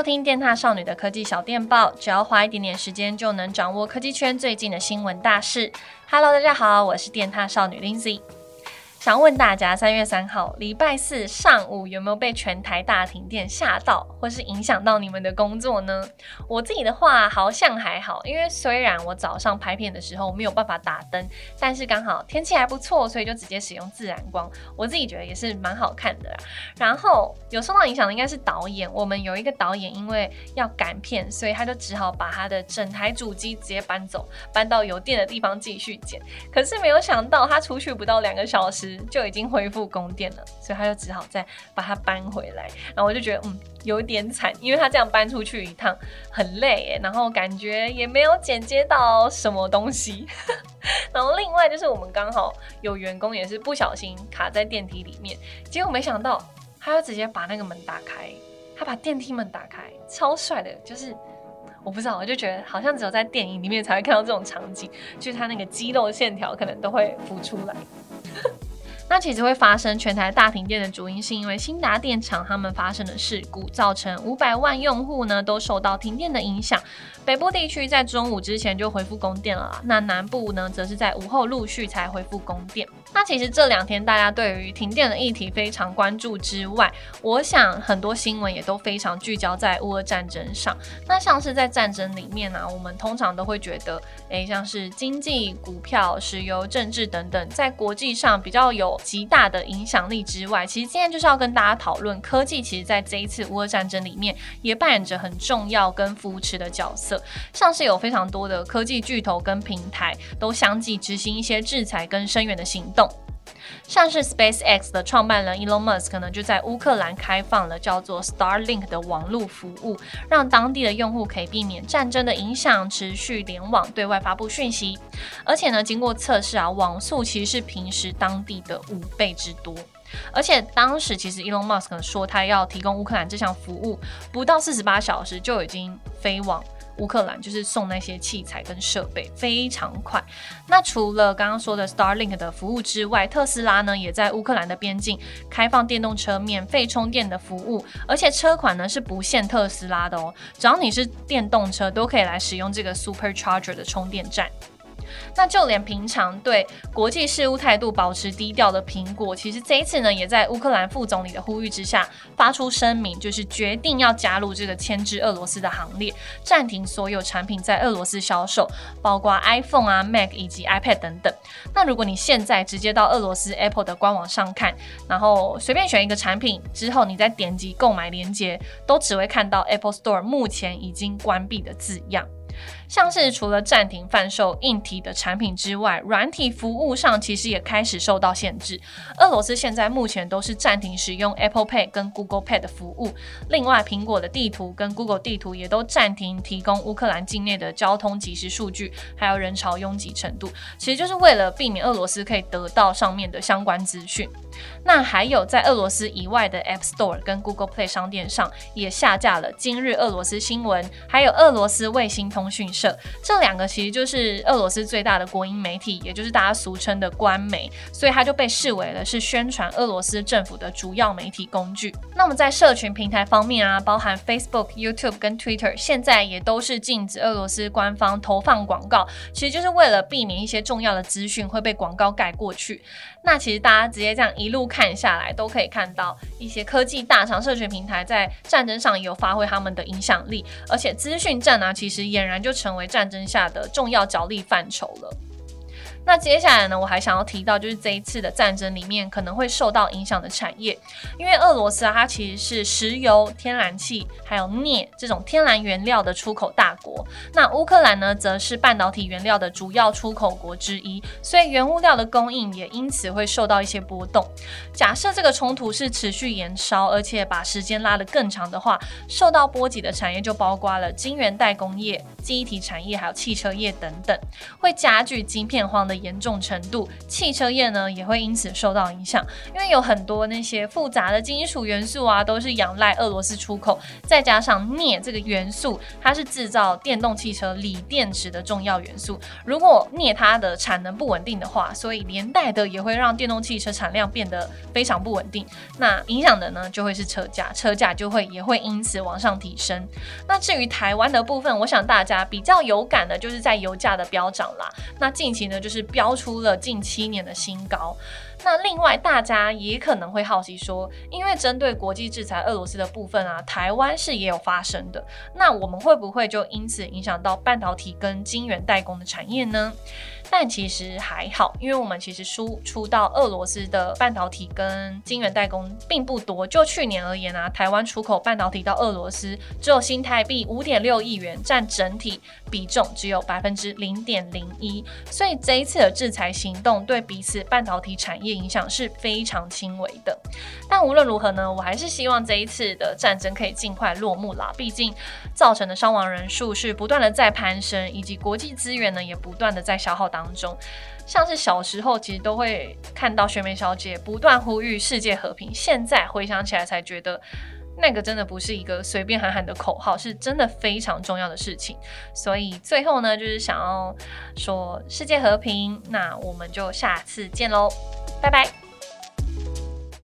收听电踏少女的科技小电报，只要花一点点时间就能掌握科技圈最近的新闻大事。Hello，大家好，我是电踏少女 Lindsay。想问大家，三月三号礼拜四上午有没有被全台大停电吓到，或是影响到你们的工作呢？我自己的话好像还好，因为虽然我早上拍片的时候没有办法打灯，但是刚好天气还不错，所以就直接使用自然光，我自己觉得也是蛮好看的啦。然后有受到影响的应该是导演，我们有一个导演因为要赶片，所以他就只好把他的整台主机直接搬走，搬到有电的地方继续剪。可是没有想到他出去不到两个小时。就已经恢复供电了，所以他就只好再把它搬回来。然后我就觉得，嗯，有点惨，因为他这样搬出去一趟很累耶，然后感觉也没有剪接到什么东西。然后另外就是我们刚好有员工也是不小心卡在电梯里面，结果没想到他要直接把那个门打开，他把电梯门打开，超帅的，就是。我不知道，我就觉得好像只有在电影里面才会看到这种场景，就是他那个肌肉线条可能都会浮出来。那其实会发生全台大停电的主因，是因为兴达电厂他们发生的事故，造成五百万用户呢都受到停电的影响。北部地区在中午之前就恢复供电了，那南部呢则是在午后陆续才恢复供电。那其实这两天大家对于停电的议题非常关注之外，我想很多新闻也都非常聚焦在乌俄战争上。那像是在战争里面呢、我们通常都会觉得，诶，像是经济、股票、石油、政治等等，在国际上比较有极大的影响力之外，其实今天就是要跟大家讨论科技，其实在这一次乌俄战争里面也扮演着很重要跟扶持的角色。像是有非常多的科技巨头跟平台都相继执行一些制裁跟声援的行动，像是 SpaceX 的创办人 Elon Musk 可能就在乌克兰开放了叫做 Starlink 的网络服务，让当地的用户可以避免战争的影响，持续联网对外发布讯息。而且呢，经过测试啊，网速其实是平时当地的五倍之多。而且当时其实 Elon Musk 说他要提供乌克兰这项服务，不到四十八小时就已经飞往。乌克兰就是送那些器材跟设备非常快。那除了刚刚说的 Starlink 的服务之外，特斯拉呢也在乌克兰的边境开放电动车免费充电的服务，而且车款呢是不限特斯拉的哦，只要你是电动车都可以来使用这个 Supercharger 的充电站。那就连平常对国际事务态度保持低调的苹果，其实这一次呢，也在乌克兰副总理的呼吁之下，发出声明，就是决定要加入这个牵制俄罗斯的行列，暂停所有产品在俄罗斯销售，包括 iPhone 啊、Mac 以及 iPad 等等。那如果你现在直接到俄罗斯 Apple 的官网上看，然后随便选一个产品之后，你再点击购买链接，都只会看到 Apple Store 目前已经关闭的字样。像是除了暂停贩售硬体的产品之外，软体服务上其实也开始受到限制。俄罗斯现在目前都是暂停使用 Apple Pay 跟 Google Pay 的服务，另外苹果的地图跟 Google 地图也都暂停提供乌克兰境内的交通即时数据，还有人潮拥挤程度，其实就是为了避免俄罗斯可以得到上面的相关资讯。那还有在俄罗斯以外的 App Store 跟 Google Play 商店上也下架了今日俄罗斯新闻，还有俄罗斯卫星通讯社，这两个其实就是俄罗斯最大的国营媒体，也就是大家俗称的官媒，所以它就被视为了是宣传俄罗斯政府的主要媒体工具。那么在社群平台方面啊，包含 Facebook、YouTube 跟 Twitter，现在也都是禁止俄罗斯官方投放广告，其实就是为了避免一些重要的资讯会被广告盖过去。那其实大家直接这样一路看下来，都可以看到一些科技大厂、社群平台在战争上也有发挥他们的影响力，而且资讯战呢，其实俨然然就成为战争下的重要角力范畴了。那接下来呢，我还想要提到，就是这一次的战争里面可能会受到影响的产业，因为俄罗斯啊，它其实是石油、天然气还有镍这种天然原料的出口大国。那乌克兰呢，则是半导体原料的主要出口国之一，所以原物料的供应也因此会受到一些波动。假设这个冲突是持续延烧，而且把时间拉得更长的话，受到波及的产业就包括了晶圆代工业、记忆体产业还有汽车业等等，会加剧晶片荒。的严重程度，汽车业呢也会因此受到影响，因为有很多那些复杂的金属元素啊，都是仰赖俄罗斯出口，再加上镍这个元素，它是制造电动汽车锂电池的重要元素。如果镍它的产能不稳定的话，所以连带的也会让电动汽车产量变得非常不稳定。那影响的呢，就会是车价，车价就会也会因此往上提升。那至于台湾的部分，我想大家比较有感的就是在油价的飙涨啦。那近期呢，就是标出了近七年的新高。那另外，大家也可能会好奇说，因为针对国际制裁俄罗斯的部分啊，台湾是也有发生的。那我们会不会就因此影响到半导体跟晶圆代工的产业呢？但其实还好，因为我们其实输出到俄罗斯的半导体跟晶圆代工并不多。就去年而言啊，台湾出口半导体到俄罗斯只有新台币五点六亿元，占整体比重只有百分之零点零一。所以这一次的制裁行动对彼此半导体产业影响是非常轻微的。但无论如何呢，我还是希望这一次的战争可以尽快落幕啦。毕竟造成的伤亡人数是不断的在攀升，以及国际资源呢也不断的在消耗当中，像是小时候其实都会看到雪梅小姐不断呼吁世界和平，现在回想起来才觉得那个真的不是一个随便喊喊的口号，是真的非常重要的事情。所以最后呢，就是想要说世界和平，那我们就下次见喽，拜拜。